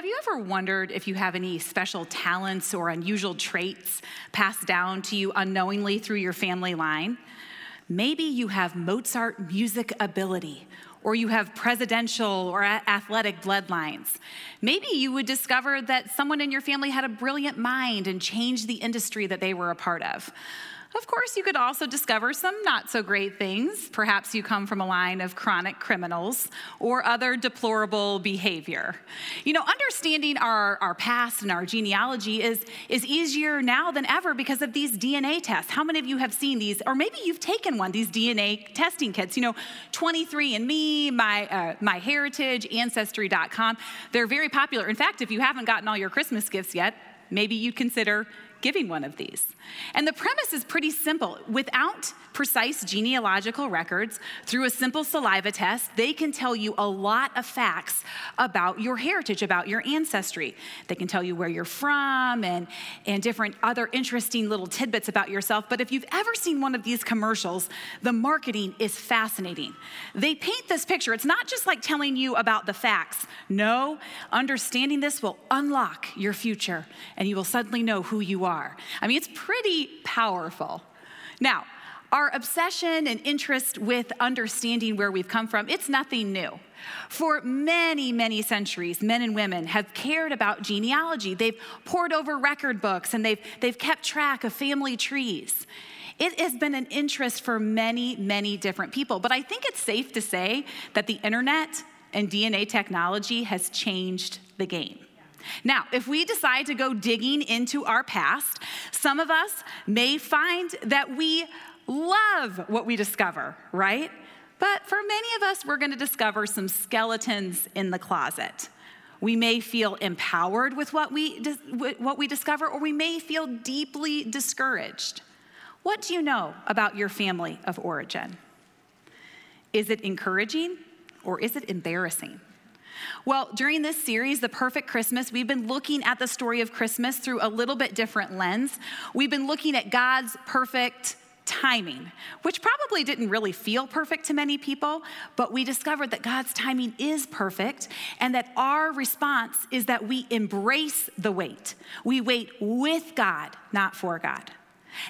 have you ever wondered if you have any special talents or unusual traits passed down to you unknowingly through your family line? Maybe you have Mozart music ability, or you have presidential or athletic bloodlines. Maybe you would discover that someone in your family had a brilliant mind and changed the industry that they were a part of. Of course, you could also discover some not so great things. Perhaps you come from a line of chronic criminals or other deplorable behavior. You know, understanding our, our past and our genealogy is, is easier now than ever because of these DNA tests. How many of you have seen these, or maybe you've taken one, these DNA testing kits? You know, 23andMe, my, uh, MyHeritage, Ancestry.com, they're very popular. In fact, if you haven't gotten all your Christmas gifts yet, maybe you'd consider giving one of these. And the premise is pretty simple. Without precise genealogical records, through a simple saliva test, they can tell you a lot of facts about your heritage, about your ancestry. They can tell you where you're from and, and different other interesting little tidbits about yourself. But if you've ever seen one of these commercials, the marketing is fascinating. They paint this picture. It's not just like telling you about the facts. No, understanding this will unlock your future and you will suddenly know who you are. I mean, it's pretty powerful. Now, our obsession and interest with understanding where we've come from, it's nothing new. For many, many centuries, men and women have cared about genealogy. They've pored over record books and they've, they've kept track of family trees. It has been an interest for many, many different people. But I think it's safe to say that the internet and DNA technology has changed the game. Now, if we decide to go digging into our past, some of us may find that we love what we discover, right? But for many of us, we're going to discover some skeletons in the closet. We may feel empowered with what we, what we discover, or we may feel deeply discouraged. What do you know about your family of origin? Is it encouraging or is it embarrassing? Well, during this series, The Perfect Christmas, we've been looking at the story of Christmas through a little bit different lens. We've been looking at God's perfect timing, which probably didn't really feel perfect to many people, but we discovered that God's timing is perfect and that our response is that we embrace the wait. We wait with God, not for God.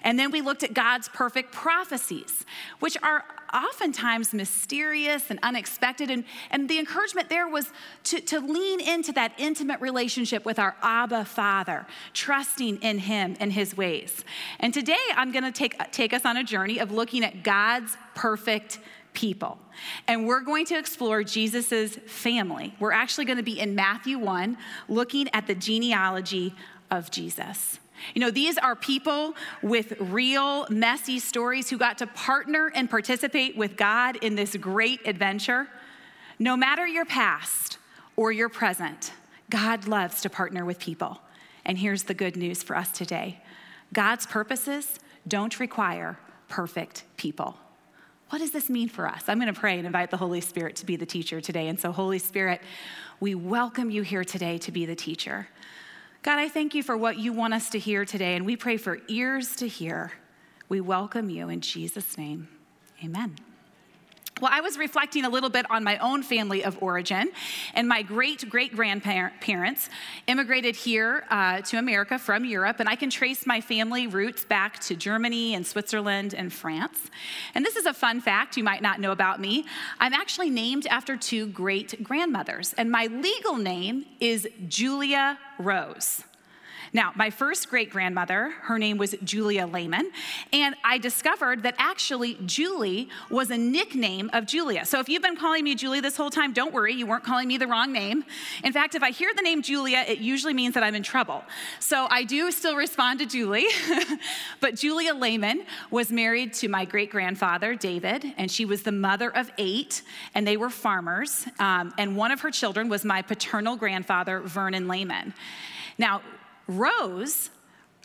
And then we looked at God's perfect prophecies, which are oftentimes mysterious and unexpected. And, and the encouragement there was to, to lean into that intimate relationship with our Abba Father, trusting in Him and His ways. And today I'm going to take, take us on a journey of looking at God's perfect people. And we're going to explore Jesus' family. We're actually going to be in Matthew 1, looking at the genealogy of Jesus. You know, these are people with real messy stories who got to partner and participate with God in this great adventure. No matter your past or your present, God loves to partner with people. And here's the good news for us today God's purposes don't require perfect people. What does this mean for us? I'm going to pray and invite the Holy Spirit to be the teacher today. And so, Holy Spirit, we welcome you here today to be the teacher. God, I thank you for what you want us to hear today, and we pray for ears to hear. We welcome you in Jesus' name. Amen. Well, I was reflecting a little bit on my own family of origin, and my great great grandparents immigrated here uh, to America from Europe, and I can trace my family roots back to Germany and Switzerland and France. And this is a fun fact you might not know about me. I'm actually named after two great grandmothers, and my legal name is Julia Rose. Now, my first great grandmother, her name was Julia Leman, and I discovered that actually Julie was a nickname of Julia. So if you've been calling me Julie this whole time, don't worry, you weren't calling me the wrong name. In fact, if I hear the name Julia, it usually means that I'm in trouble. So I do still respond to Julie, but Julia Leman was married to my great grandfather, David, and she was the mother of eight, and they were farmers. Um, and one of her children was my paternal grandfather, Vernon Leman. Now, Rose,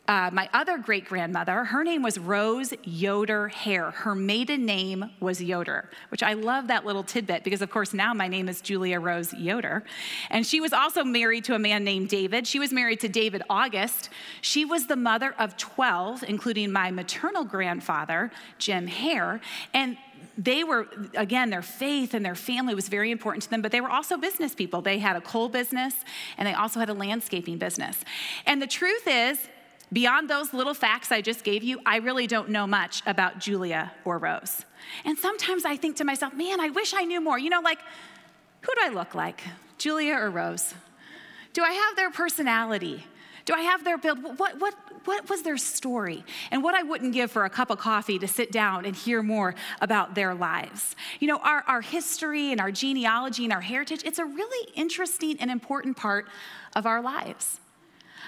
uh, my other great grandmother, her name was Rose Yoder Hare. Her maiden name was Yoder, which I love that little tidbit because, of course, now my name is Julia Rose Yoder. And she was also married to a man named David. She was married to David August. She was the mother of 12, including my maternal grandfather, Jim Hare. And they were, again, their faith and their family was very important to them, but they were also business people. They had a coal business and they also had a landscaping business. And the truth is, beyond those little facts I just gave you, I really don't know much about Julia or Rose. And sometimes I think to myself, man, I wish I knew more. You know, like, who do I look like, Julia or Rose? Do I have their personality? Do I have their build? What, what, what was their story? And what I wouldn't give for a cup of coffee to sit down and hear more about their lives. You know, our, our history and our genealogy and our heritage, it's a really interesting and important part of our lives.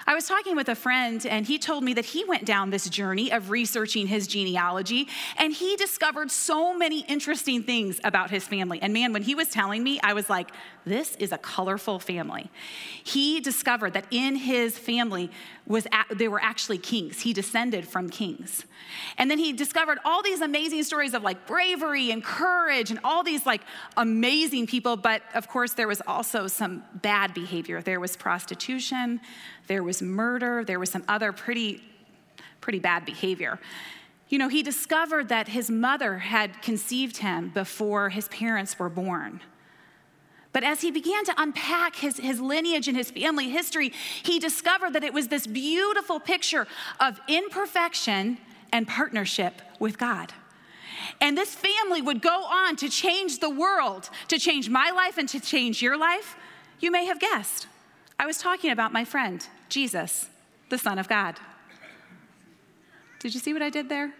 I was talking with a friend, and he told me that he went down this journey of researching his genealogy, and he discovered so many interesting things about his family. And man, when he was telling me, I was like, this is a colorful family. He discovered that in his family was they were actually kings. He descended from kings. And then he discovered all these amazing stories of like bravery and courage and all these like amazing people, but of course there was also some bad behavior. There was prostitution, there was murder, there was some other pretty, pretty bad behavior. You know, he discovered that his mother had conceived him before his parents were born. But as he began to unpack his, his lineage and his family history, he discovered that it was this beautiful picture of imperfection and partnership with God. And this family would go on to change the world, to change my life and to change your life. You may have guessed. I was talking about my friend, Jesus, the Son of God. Did you see what I did there?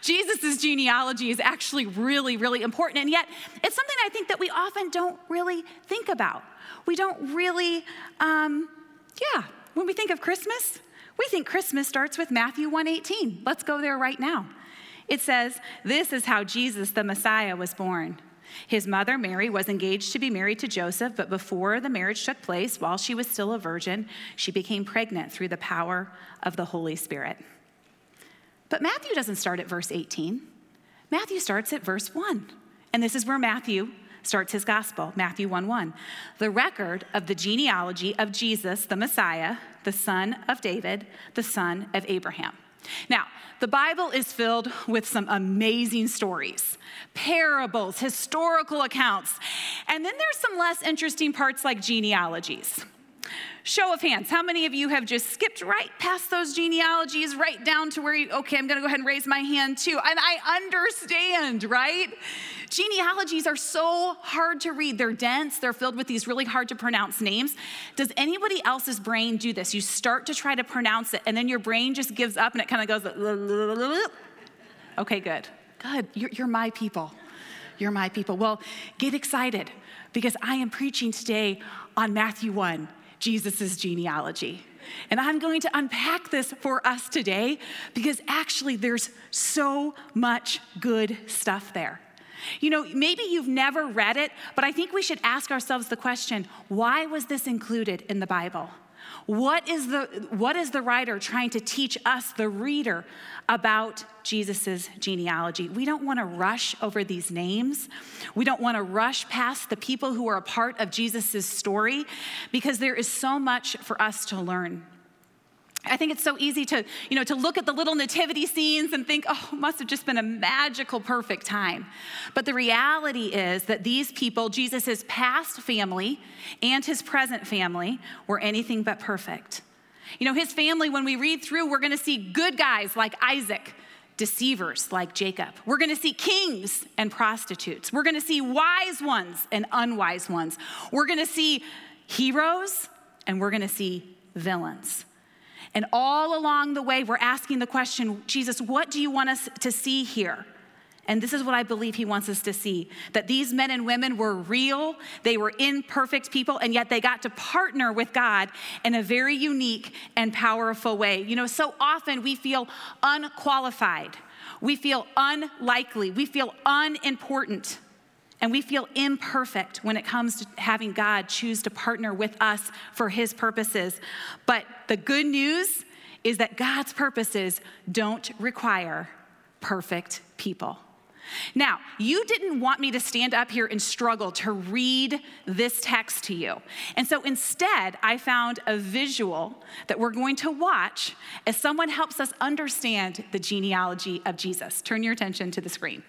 Jesus' genealogy is actually really, really important. And yet, it's something I think that we often don't really think about. We don't really, um, yeah, when we think of Christmas, we think Christmas starts with Matthew 1:18. Let's go there right now. It says, "This is how Jesus the Messiah was born. His mother, Mary, was engaged to be married to Joseph, but before the marriage took place, while she was still a virgin, she became pregnant through the power of the Holy Spirit. But Matthew doesn't start at verse 18. Matthew starts at verse 1. And this is where Matthew starts his gospel, Matthew 1 1. The record of the genealogy of Jesus, the Messiah, the son of David, the son of Abraham. Now, the Bible is filled with some amazing stories, parables, historical accounts, and then there's some less interesting parts like genealogies. Show of hands, how many of you have just skipped right past those genealogies, right down to where you, okay, I'm gonna go ahead and raise my hand too. And I understand, right? Genealogies are so hard to read. They're dense, they're filled with these really hard to pronounce names. Does anybody else's brain do this? You start to try to pronounce it, and then your brain just gives up and it kind of goes, okay, good. Good. You're, you're my people. You're my people. Well, get excited because I am preaching today on Matthew 1, Jesus' genealogy. And I'm going to unpack this for us today because actually there's so much good stuff there. You know, maybe you've never read it, but I think we should ask ourselves the question why was this included in the Bible? What is the, what is the writer trying to teach us, the reader, about Jesus' genealogy? We don't want to rush over these names. We don't want to rush past the people who are a part of Jesus' story because there is so much for us to learn I think it's so easy to, you know, to look at the little nativity scenes and think, oh, must have just been a magical, perfect time. But the reality is that these people, Jesus' past family and his present family, were anything but perfect. You know, his family, when we read through, we're going to see good guys like Isaac, deceivers like Jacob. We're going to see kings and prostitutes. We're going to see wise ones and unwise ones. We're going to see heroes and we're going to see villains. And all along the way, we're asking the question Jesus, what do you want us to see here? And this is what I believe he wants us to see that these men and women were real, they were imperfect people, and yet they got to partner with God in a very unique and powerful way. You know, so often we feel unqualified, we feel unlikely, we feel unimportant. And we feel imperfect when it comes to having God choose to partner with us for his purposes. But the good news is that God's purposes don't require perfect people. Now, you didn't want me to stand up here and struggle to read this text to you. And so instead, I found a visual that we're going to watch as someone helps us understand the genealogy of Jesus. Turn your attention to the screen.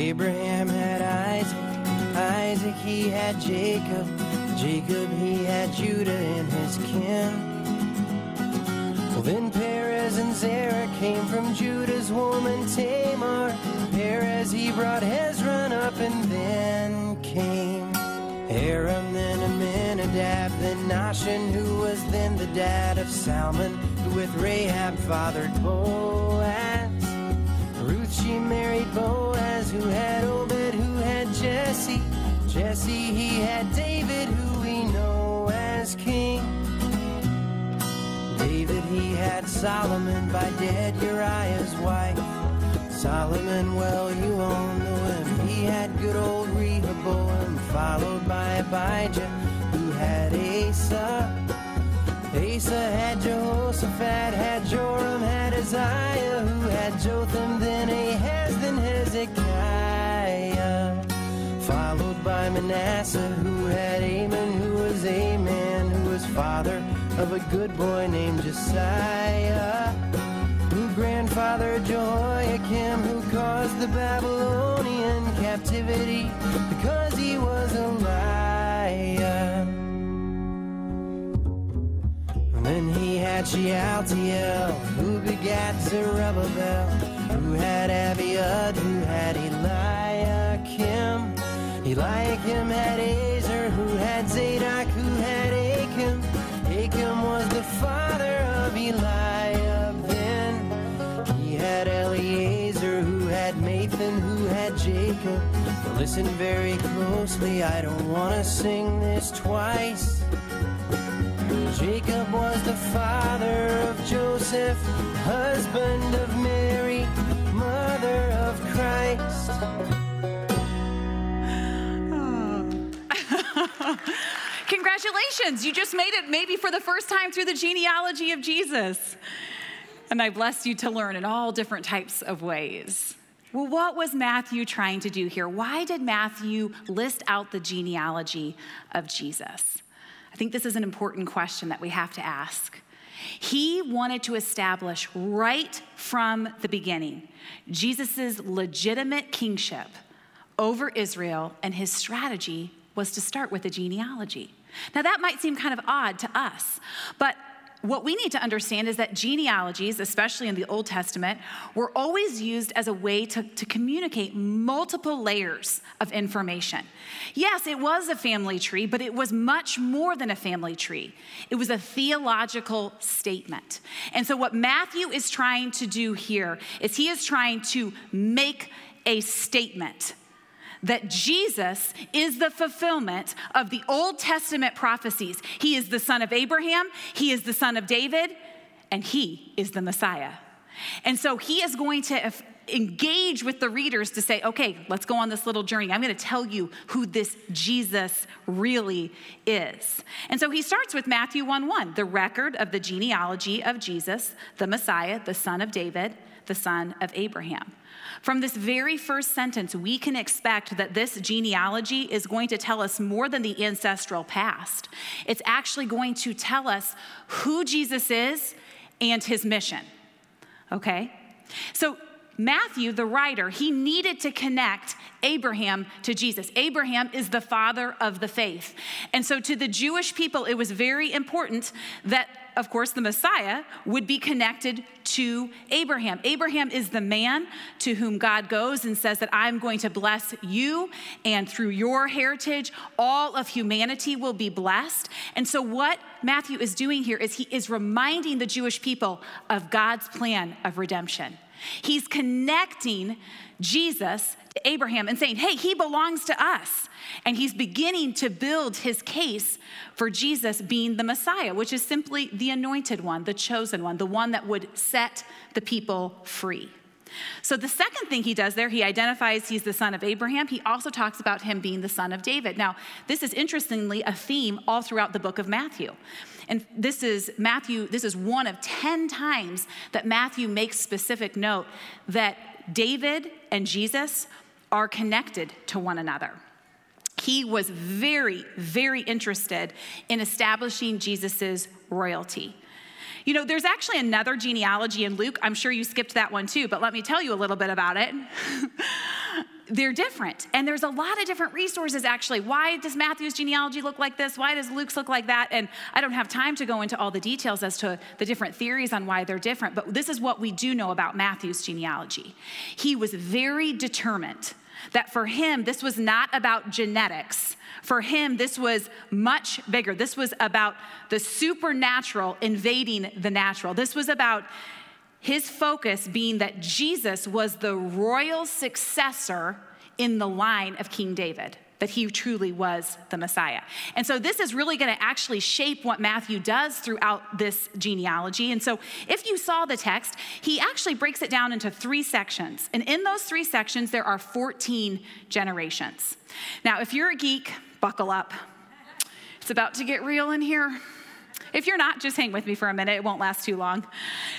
Abraham had Isaac. Isaac he had Jacob, Jacob he had Judah and his kin. Well, then Perez and Zerah came from Judah's woman Tamar. Perez he brought Hezron up, and then came Aram, then Amminadab, then Nahshon, who was then the dad of Salmon, who with Rahab fathered Boaz. Ruth she married Boaz, who had Obed, who had Jesse. Jesse, he had David, who we know as king. David, he had Solomon by dead Uriah's wife. Solomon, well, you all know him. He had good old Rehoboam, followed by Abijah, who had Asa. Asa had Jehoshaphat, had Joram, had Uzziah, who had Jotham, of a good boy named Josiah, who grandfathered Jehoiakim, who caused the Babylonian captivity because he was a liar. And then he had Shealtiel, who begat Zerubbabel, who had Abiud, who had Eliakim. Eliakim had Azor, who had Zadok, who Jacob. But listen very closely, I don't want to sing this twice. Jacob was the father of Joseph, husband of Mary, mother of Christ. Congratulations, you just made it maybe for the first time through the genealogy of Jesus. And I bless you to learn in all different types of ways. Well, what was Matthew trying to do here? Why did Matthew list out the genealogy of Jesus? I think this is an important question that we have to ask. He wanted to establish right from the beginning Jesus' legitimate kingship over Israel, and his strategy was to start with a genealogy. Now, that might seem kind of odd to us, but what we need to understand is that genealogies, especially in the Old Testament, were always used as a way to, to communicate multiple layers of information. Yes, it was a family tree, but it was much more than a family tree. It was a theological statement. And so, what Matthew is trying to do here is he is trying to make a statement that Jesus is the fulfillment of the Old Testament prophecies. He is the son of Abraham, he is the son of David, and he is the Messiah. And so he is going to engage with the readers to say, okay, let's go on this little journey. I'm going to tell you who this Jesus really is. And so he starts with Matthew 1 1, the record of the genealogy of Jesus, the Messiah, the son of David, the son of Abraham. From this very first sentence, we can expect that this genealogy is going to tell us more than the ancestral past. It's actually going to tell us who Jesus is and his mission. Okay? So Matthew, the writer, he needed to connect Abraham to Jesus. Abraham is the father of the faith. And so to the Jewish people, it was very important that of course, the Messiah would be connected to Abraham. Abraham is the man to whom God goes and says that I'm going to bless you, and through your heritage, all of humanity will be blessed. And so, what Matthew is doing here is he is reminding the Jewish people of God's plan of redemption. He's connecting Jesus to Abraham and saying, hey, he belongs to us. And he's beginning to build his case for Jesus being the Messiah, which is simply the anointed one, the chosen one, the one that would set the people free. So, the second thing he does there, he identifies he's the son of Abraham. He also talks about him being the son of David. Now, this is interestingly a theme all throughout the book of Matthew. And this is Matthew, this is one of 10 times that Matthew makes specific note that David and Jesus are connected to one another. He was very, very interested in establishing Jesus' royalty. You know, there's actually another genealogy in Luke. I'm sure you skipped that one too, but let me tell you a little bit about it. they're different. And there's a lot of different resources actually. Why does Matthew's genealogy look like this? Why does Luke's look like that? And I don't have time to go into all the details as to the different theories on why they're different, but this is what we do know about Matthew's genealogy. He was very determined that for him, this was not about genetics. For him, this was much bigger. This was about the supernatural invading the natural. This was about his focus being that Jesus was the royal successor in the line of King David, that he truly was the Messiah. And so this is really going to actually shape what Matthew does throughout this genealogy. And so if you saw the text, he actually breaks it down into three sections. And in those three sections, there are 14 generations. Now, if you're a geek, buckle up. It's about to get real in here. If you're not, just hang with me for a minute. It won't last too long.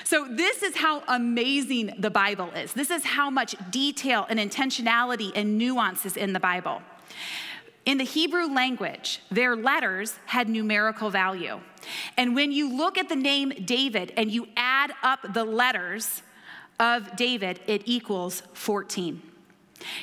So, this is how amazing the Bible is. This is how much detail and intentionality and nuance is in the Bible. In the Hebrew language, their letters had numerical value. And when you look at the name David and you add up the letters of David, it equals 14.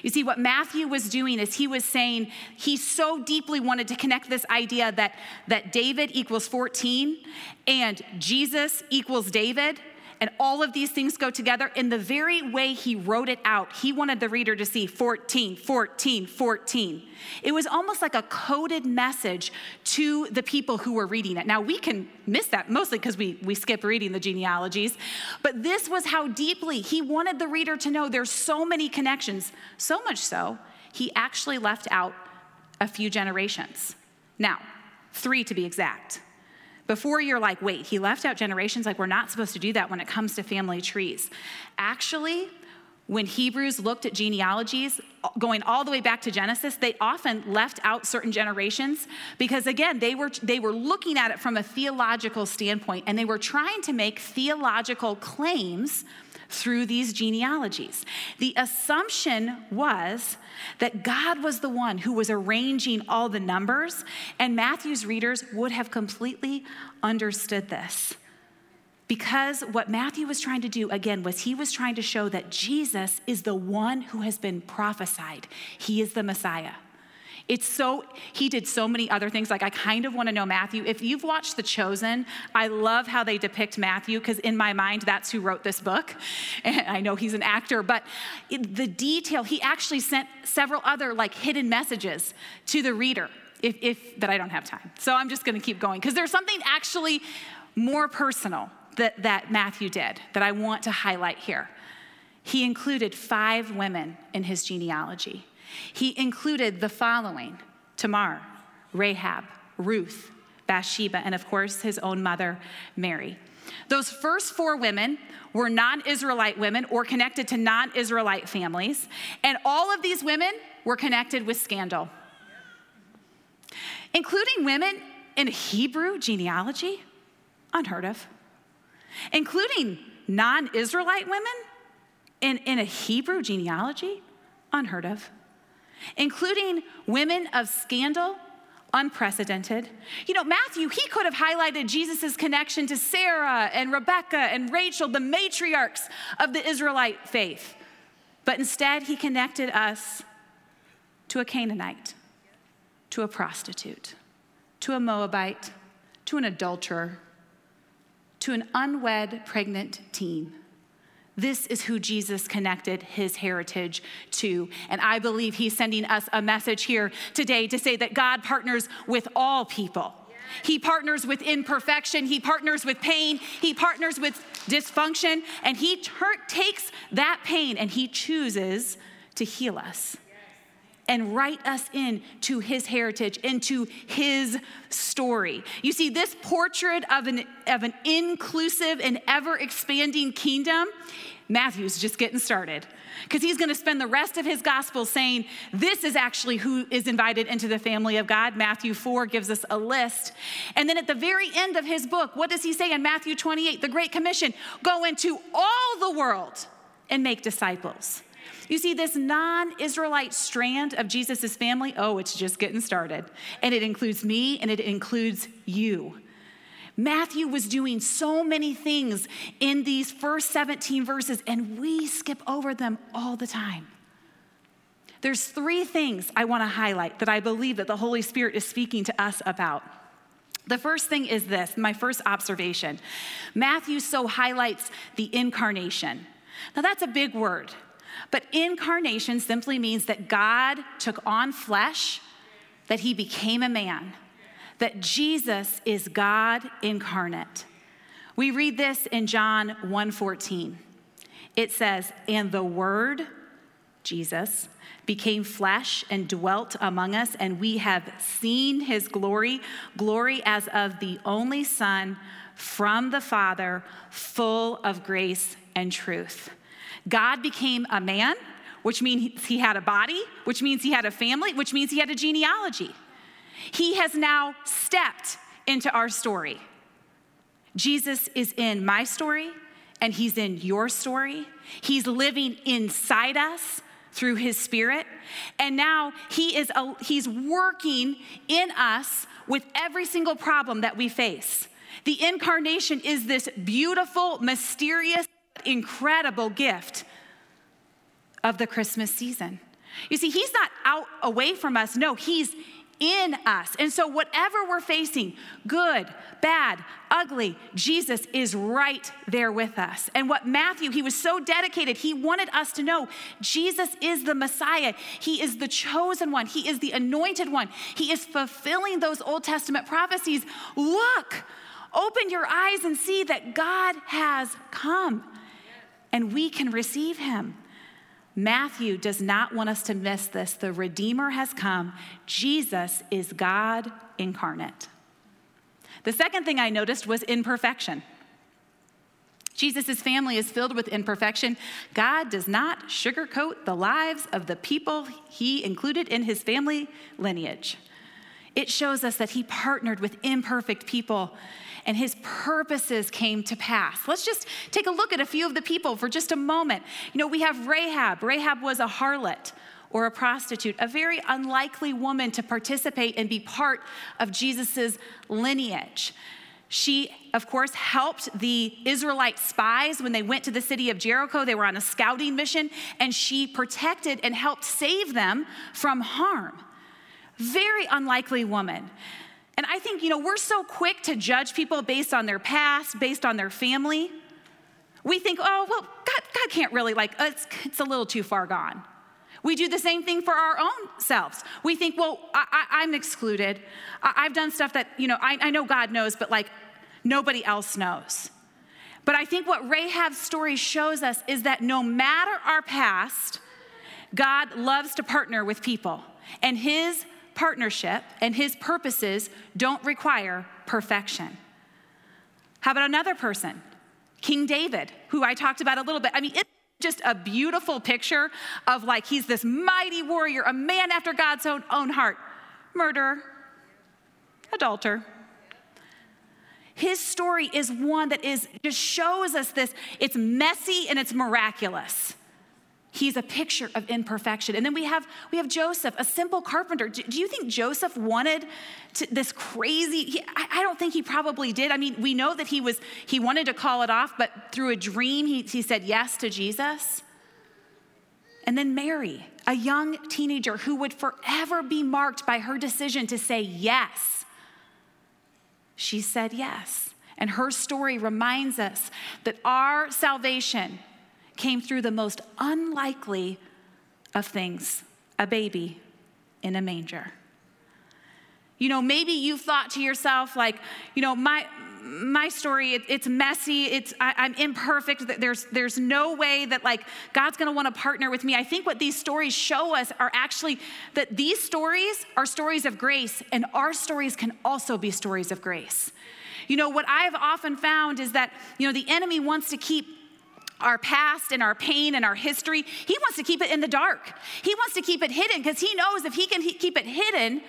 You see, what Matthew was doing is he was saying he so deeply wanted to connect this idea that, that David equals 14 and Jesus equals David and all of these things go together. In the very way he wrote it out, he wanted the reader to see 14, 14, 14. It was almost like a coded message to the people who were reading it. Now, we can miss that mostly because we, we skip reading the genealogies, but this was how deeply he wanted the reader to know there's so many connections, so much so, he actually left out a few generations. Now, three to be exact before you're like, wait, he left out generations, like we're not supposed to do that when it comes to family trees. Actually, when Hebrews looked at genealogies, going all the way back to Genesis, they often left out certain generations because, again, they were, they were looking at it from a theological standpoint and they were trying to make theological claims through these genealogies. The assumption was that God was the one who was arranging all the numbers, and Matthew's readers would have completely understood this. Because what Matthew was trying to do, again, was he was trying to show that Jesus is the one who has been prophesied. He is the Messiah. It's so, he did so many other things. Like, I kind of want to know Matthew. If you've watched The Chosen, I love how they depict Matthew, because in my mind, that's who wrote this book. And I know he's an actor, but the detail, he actually sent several other like hidden messages to the reader. If, if that I don't have time. So I'm just going to keep going because there's something actually more personal that, that Matthew did that I want to highlight here. He included five women in his genealogy. He included the following Tamar, Rahab, Ruth, Bathsheba, and of course, his own mother, Mary. Those first four women were non Israelite women or connected to non Israelite families, and all of these women were connected with scandal, including women in Hebrew genealogy, unheard of, including non Israelite women in, in a Hebrew genealogy, unheard of including women of scandal, unprecedented. You know, Matthew, he could have highlighted Jesus' connection to Sarah and Rebecca and Rachel, the matriarchs of the Israelite faith. But instead, he connected us to a Canaanite, to a prostitute, to a Moabite, to an adulterer, to an unwed pregnant teen. This is who Jesus connected his heritage to. And I believe he's sending us a message here today to say that God partners with all people. He partners with imperfection, he partners with pain, he partners with dysfunction, and he ter- takes that pain and he chooses to heal us and write us into his heritage, into his story. You see, this portrait of an, of an inclusive and ever expanding kingdom, Matthew's just getting started. Because he's going to spend the rest of his gospel saying, This is actually who is invited into the family of God. Matthew 4 gives us a list. And then at the very end of his book, what does he say in Matthew 28? The Great Commission go into all the world and make disciples. You see, this non Israelite strand of Jesus' family, oh, it's just getting started. And it includes me and it includes you. Matthew was doing so many things in these first 17 verses, and we skip over them all the time. There's three things I want to highlight that I believe that the Holy Spirit is speaking to us about. The first thing is this, my first observation. Matthew so highlights the incarnation. Now, that's a big word. But incarnation simply means that God took on flesh, that he became a man, that Jesus is God incarnate. We read this in John 1:14. It says, "And the word Jesus became flesh and dwelt among us, and we have seen his glory, glory as of the only Son from the Father, full of grace and truth. God became a man, which means he had a body, which means he had a family, which means he had a genealogy. He has now stepped into our story. Jesus is in my story, and he's in your story. He's living inside us through his spirit and now he is a, he's working in us with every single problem that we face the incarnation is this beautiful mysterious incredible gift of the Christmas season. You see, He's not out away from us. No, He's in us. And so, whatever we're facing, good, bad, ugly, Jesus is right there with us. And what Matthew, he was so dedicated, he wanted us to know Jesus is the Messiah. He is the chosen one. He is the anointed one. He is fulfilling those Old Testament prophecies. Look, open your eyes and see that God has come and we can receive him. Matthew does not want us to miss this. The Redeemer has come. Jesus is God incarnate. The second thing I noticed was imperfection. Jesus' family is filled with imperfection. God does not sugarcoat the lives of the people he included in his family lineage. It shows us that he partnered with imperfect people and his purposes came to pass. Let's just take a look at a few of the people for just a moment. You know, we have Rahab. Rahab was a harlot or a prostitute, a very unlikely woman to participate and be part of Jesus' lineage. She, of course, helped the Israelite spies when they went to the city of Jericho. They were on a scouting mission, and she protected and helped save them from harm. Very unlikely woman. And I think, you know, we're so quick to judge people based on their past, based on their family. We think, oh, well, God, God can't really, like, uh, it's, it's a little too far gone. We do the same thing for our own selves. We think, well, I, am excluded. I, have done stuff that, you know, I, I know God knows, but like nobody else knows. But I think what Rahab's story shows us is that no matter our past, God loves to partner with people. And his partnership and his purposes don't require perfection. How about another person? King David, who I talked about a little bit. I mean, it's just a beautiful picture of like he's this mighty warrior, a man after God's own, own heart, murderer, adulterer. His story is one that is just shows us this. It's messy and it's miraculous. He's a picture of imperfection. And then we have, we have Joseph, a simple carpenter. Do, do you think Joseph wanted to, this crazy? He, I, I, don't think he probably did. I mean, we know that he was, he wanted to call it off, but through a dream, he, he said yes to Jesus. And then Mary, a young teenager who would forever be marked by her decision to say yes. She said yes. And her story reminds us that our salvation came through the most unlikely of things a baby in a manger. You know, maybe you've thought to yourself, like, you know, my, my story it, it's messy it's I, am imperfect there's there's no way that like god's going to want to partner with me i think what these stories show us are actually that these stories are stories of grace and our stories can also be stories of grace you know what i've often found is that you know the enemy wants to keep our past and our pain and our history he wants to keep it in the dark he wants to keep it hidden because he knows if he can keep it hidden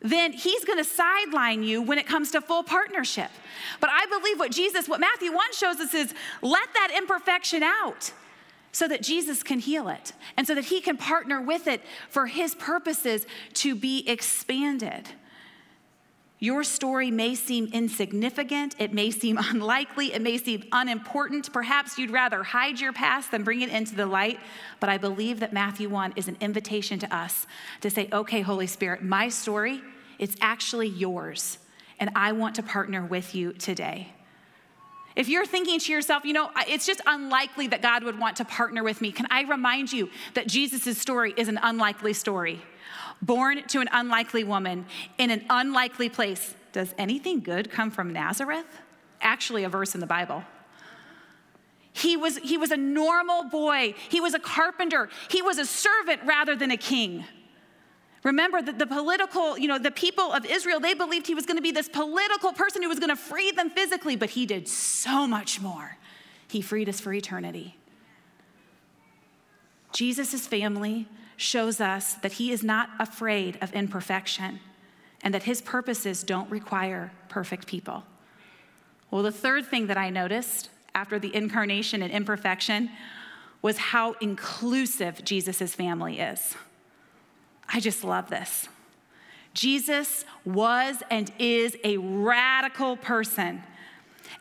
then he's going to sideline you when it comes to full partnership. But I believe what Jesus, what Matthew 1 shows us is let that imperfection out so that Jesus can heal it and so that he can partner with it for his purposes to be expanded. Your story may seem insignificant, it may seem unlikely, it may seem unimportant. Perhaps you'd rather hide your past than bring it into the light. But I believe that Matthew 1 is an invitation to us to say, okay, Holy Spirit, my story, it's actually yours, and I want to partner with you today. If you're thinking to yourself, you know, it's just unlikely that God would want to partner with me, can I remind you that Jesus' story is an unlikely story? Born to an unlikely woman in an unlikely place. Does anything good come from Nazareth? Actually, a verse in the Bible. He was, he was a normal boy. He was a carpenter. He was a servant rather than a king. Remember that the political, you know, the people of Israel, they believed he was going to be this political person who was going to free them physically, but he did so much more. He freed us for eternity. Jesus' family shows us that he is not afraid of imperfection and that his purposes don't require perfect people. Well, the third thing that I noticed after the incarnation and imperfection was how inclusive Jesus' family is. I just love this. Jesus was and is a radical person.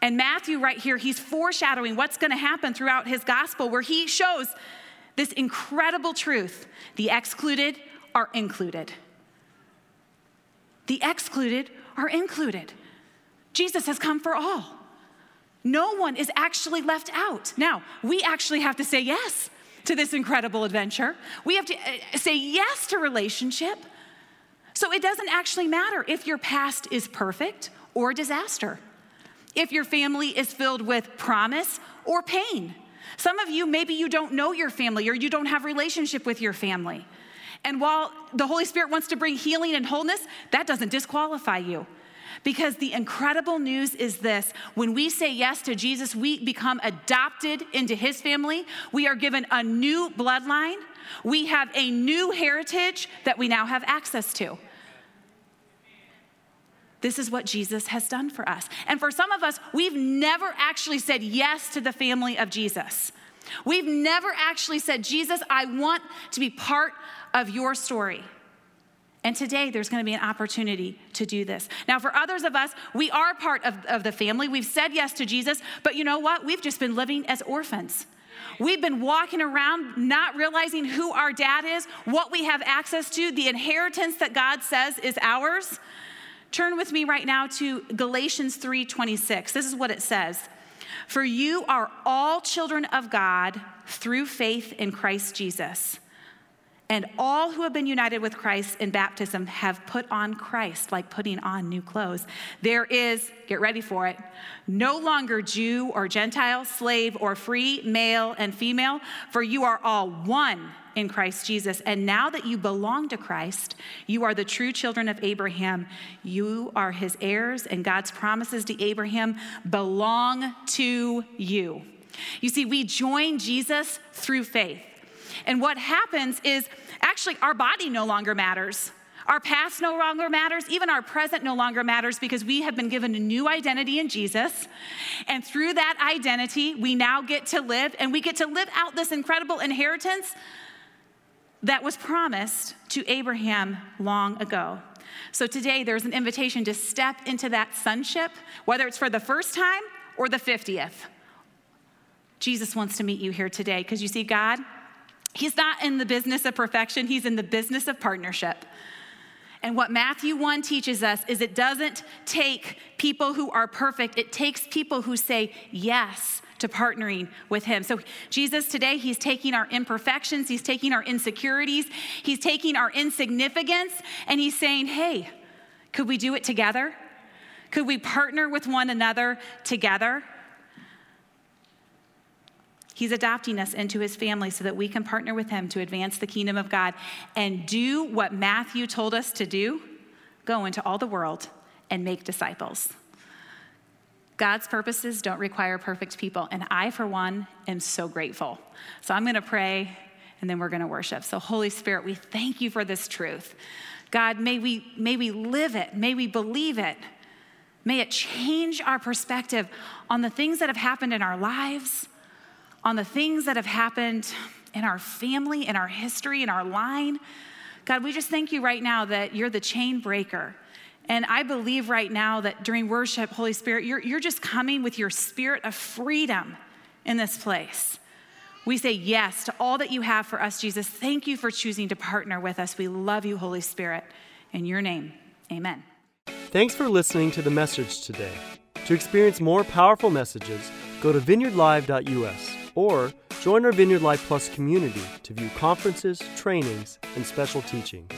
And Matthew, right here, he's foreshadowing what's going to happen throughout his gospel, where he shows this incredible truth the excluded are included. The excluded are included. Jesus has come for all. No one is actually left out. Now, we actually have to say yes to this incredible adventure. We have to uh, say yes to relationship. So it doesn't actually matter if your past is perfect or disaster, if your family is filled with promise or pain. Some of you, maybe you don't know your family or you don't have relationship with your family. And while the Holy Spirit wants to bring healing and wholeness, that doesn't disqualify you. Because the incredible news is this when we say yes to Jesus, we become adopted into his family. We are given a new bloodline. We have a new heritage that we now have access to. This is what Jesus has done for us. And for some of us, we've never actually said yes to the family of Jesus. We've never actually said, Jesus, I want to be part of your story. And today there's going to be an opportunity to do this. Now, for others of us, we are part of, of the family. We've said yes to Jesus, but you know what? We've just been living as orphans. We've been walking around not realizing who our dad is, what we have access to, the inheritance that God says is ours. Turn with me right now to Galatians 3:26. This is what it says. For you are all children of God through faith in Christ Jesus. And all who have been united with Christ in baptism have put on Christ, like putting on new clothes. There is, get ready for it, no longer Jew or Gentile, slave or free, male and female, for you are all one in Christ Jesus. And now that you belong to Christ, you are the true children of Abraham. You are his heirs, and God's promises to Abraham belong to you. You see, we join Jesus through faith. And what happens is actually our body no longer matters. Our past no longer matters. Even our present no longer matters because we have been given a new identity in Jesus. And through that identity, we now get to live and we get to live out this incredible inheritance that was promised to Abraham long ago. So today, there's an invitation to step into that sonship, whether it's for the first time or the 50th. Jesus wants to meet you here today because you see, God He's not in the business of perfection, he's in the business of partnership. And what Matthew 1 teaches us is it doesn't take people who are perfect, it takes people who say yes to partnering with him. So, Jesus today, he's taking our imperfections, he's taking our insecurities, he's taking our insignificance, and he's saying, hey, could we do it together? Could we partner with one another together? He's adopting us into his family so that we can partner with him to advance the kingdom of God and do what Matthew told us to do go into all the world and make disciples. God's purposes don't require perfect people, and I, for one, am so grateful. So I'm going to pray and then we're going to worship. So, Holy Spirit, we thank you for this truth. God, may we, may we live it, may we believe it, may it change our perspective on the things that have happened in our lives on the things that have happened in our family, in our history, in our line. God, we just thank you right now that you're the chain breaker. And I believe right now that during worship, Holy Spirit, you're, you're just coming with your spirit of freedom in this place. We say yes to all that you have for us, Jesus. Thank you for choosing to partner with us. We love you, Holy Spirit. In your name, amen. Thanks for listening to the message today. To experience more powerful messages, go to vineyardlive.us or join our Vineyard Life Plus community to view conferences, trainings, and special teaching.